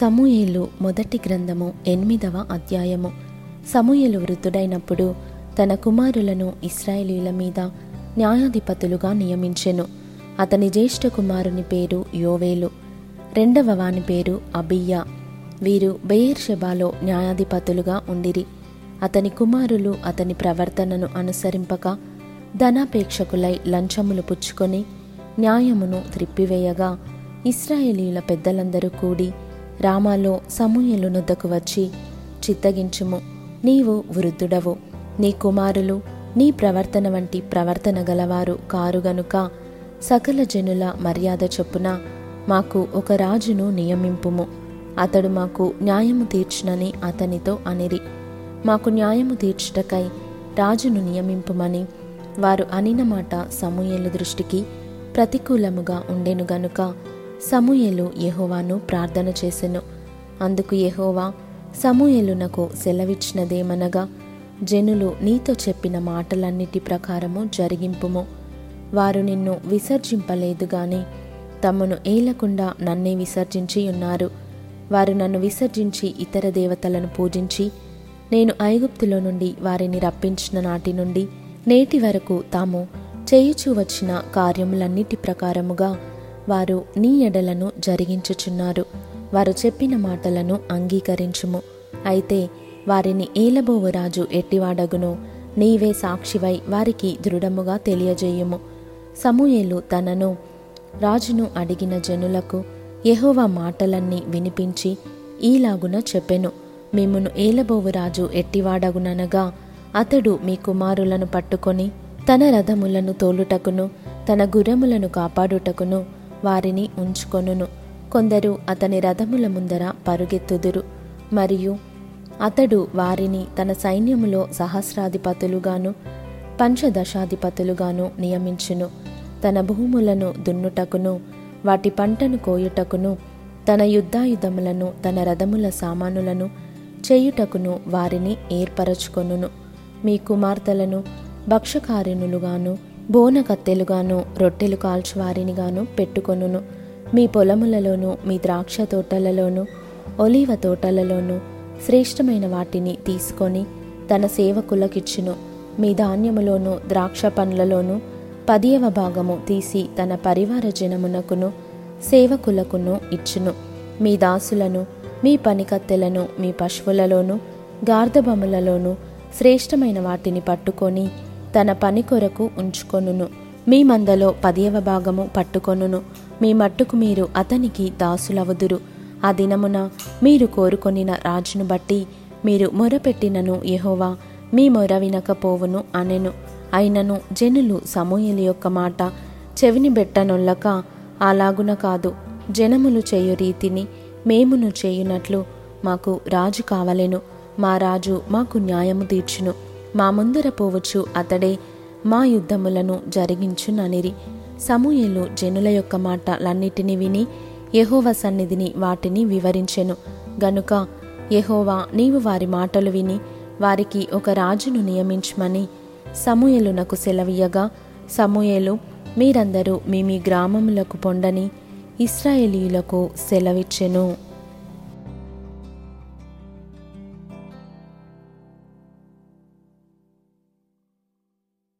సమూయేలు మొదటి గ్రంథము ఎనిమిదవ అధ్యాయము. సమూయేలు వృద్ధుడైనప్పుడు తన కుమారులను ఇస్రాయేలీల మీద న్యాయాధిపతులుగా నియమించెను. అతని జ్యేష్ఠ కుమారుని పేరు యోవేలు. రెండవ వాని పేరు అబియా. వీరు బెయేర్షెబాలో న్యాయాధిపతులుగా ఉండిరి. అతని కుమారులు అతని ప్రవర్తనను అనుసరింపక ధనాపేక్షకులై లంచములు పుచ్చుకొని న్యాయమును త్రిప్పివేయగా ఇస్రాయేలీల పెద్దలందరూ కూడి రామాలో సమూయలు నొద్దకు వచ్చి చిత్తగించుము నీవు వృద్ధుడవు. నీ కుమారులు నీ ప్రవర్తన వంటి ప్రవర్తన గలవారు కారు గనుక సకల జనుల మర్యాద చొప్పున మాకు ఒక రాజును నియమింపుము. అతడు మాకు న్యాయము తీర్చునని అతనితో అనిరి. మాకు న్యాయము తీర్చుటకై రాజును నియమింపుమని వారు అనిన మాట సమూయేలు దృష్టికి ప్రతికూలముగా ఉండెను గనుక సమూయేలు యహోవాను ప్రార్థన చేసెను. అందుకు యహోవా సమూయేలునకు సెలవిచ్చినదేమనగా జనులు నీతో చెప్పిన మాటలన్నిటి ప్రకారము జరిగింపుము. వారు నిన్ను విసర్జింపలేదు గాని తమను ఏలకుండా నన్నే విసర్జించి ఉన్నారు. వారు నన్ను విసర్జించి ఇతర దేవతలను పూజించి నేను ఐగుప్తులో నుండి వారిని రప్పించిన నాటి నుండి నేటి వరకు తాము చేయుచూ వచ్చిన కార్యములన్నిటి ప్రకారముగా వారు నీ ఎడలను జరిగించుచున్నారు. వారు చెప్పిన మాటలను అంగీకరించుము. అయితే వారిని ఏలబోవు రాజు ఎట్టివాడగును? నీవే సాక్షివై వారికి దృఢముగా తెలియజేయుము. సమూయేలు తనను రాజును అడిగిన జనులకు యహోవ మాటలన్నీ వినిపించి ఈలాగున చెప్పెను. మిమ్మును ఏలబోవు రాజు ఎట్టివాడగుననగా అతడు మీ కుమారులను పట్టుకొని తన రథములను తోలుటకును తన గుర్రములను కాపాడుటకును వారిని ఉంచుకొనును. కొందరు అతని రథముల ముందర పరుగెత్తుదురు. మరియు అతడు వారిని తన సైన్యములో సహస్రాధిపతులుగాను పంచదశాధిపతులుగాను నియమించును. తన భూములను దున్నుటకును వాటి పంటను కోయుటకును తన యుద్ధాయుధములను తన రథముల సామానులను చేయుటకును వారిని ఏర్పరచుకొనును. మీ కుమార్తెలను భక్షకారిణులుగాను బోన కత్తెలుగాను రొట్టెలు కాల్చువారినిగాను పెట్టుకొనును. మీ పొలములలోను మీ ద్రాక్ష తోటలలోను ఒలీవ తోటలలోను శ్రేష్టమైన వాటిని తీసుకొని తన సేవకులకిచ్చును. మీ ధాన్యములోను ద్రాక్ష పండ్లలోను పదియవ భాగము తీసి తన పరివార జనమునకును సేవకులకును ఇచ్చును. మీ దాసులను మీ పనికత్తెలను మీ పశువులలోను గార్ధబములలోను శ్రేష్టమైన వాటిని పట్టుకొని తన పని కొరకు ఉంచుకొనును. మీ మందలో పదియవ భాగము పట్టుకొనును. మీ మట్టుకు మీరు అతనికి దాసులవుదురు. ఆ దినమున మీరు కోరుకొనిన రాజును బట్టి మీరు మొరపెట్టినను యహోవా మీ మొర వినకపోవును అనెను. అయినను జనులు సమూహల యొక్క మాట చెవిని బెట్టనొల్లక అలాగున కాదు. జనములు చేయు రీతిని మేమును చేయునట్లు మాకు రాజు కావలెను. మా రాజు మాకు న్యాయము తీర్చును. మా ముందర పోవచ్చు అతడే మా యుద్ధములను జరిగించుననిరి. సమూయేలు జనుల యొక్క మాటలన్నిటిని విని యహోవ సన్నిధిని వాటిని వివరించెను. గనుక యహోవా నీవు వారి మాటలు విని వారికి ఒక రాజును నియమించమని సమూయలునకు సెలవీయగా సమూయలు మీరందరూ మీ మీ గ్రామములకు పొండని ఇస్రాయేలీయులకు సెలవిచ్చెను.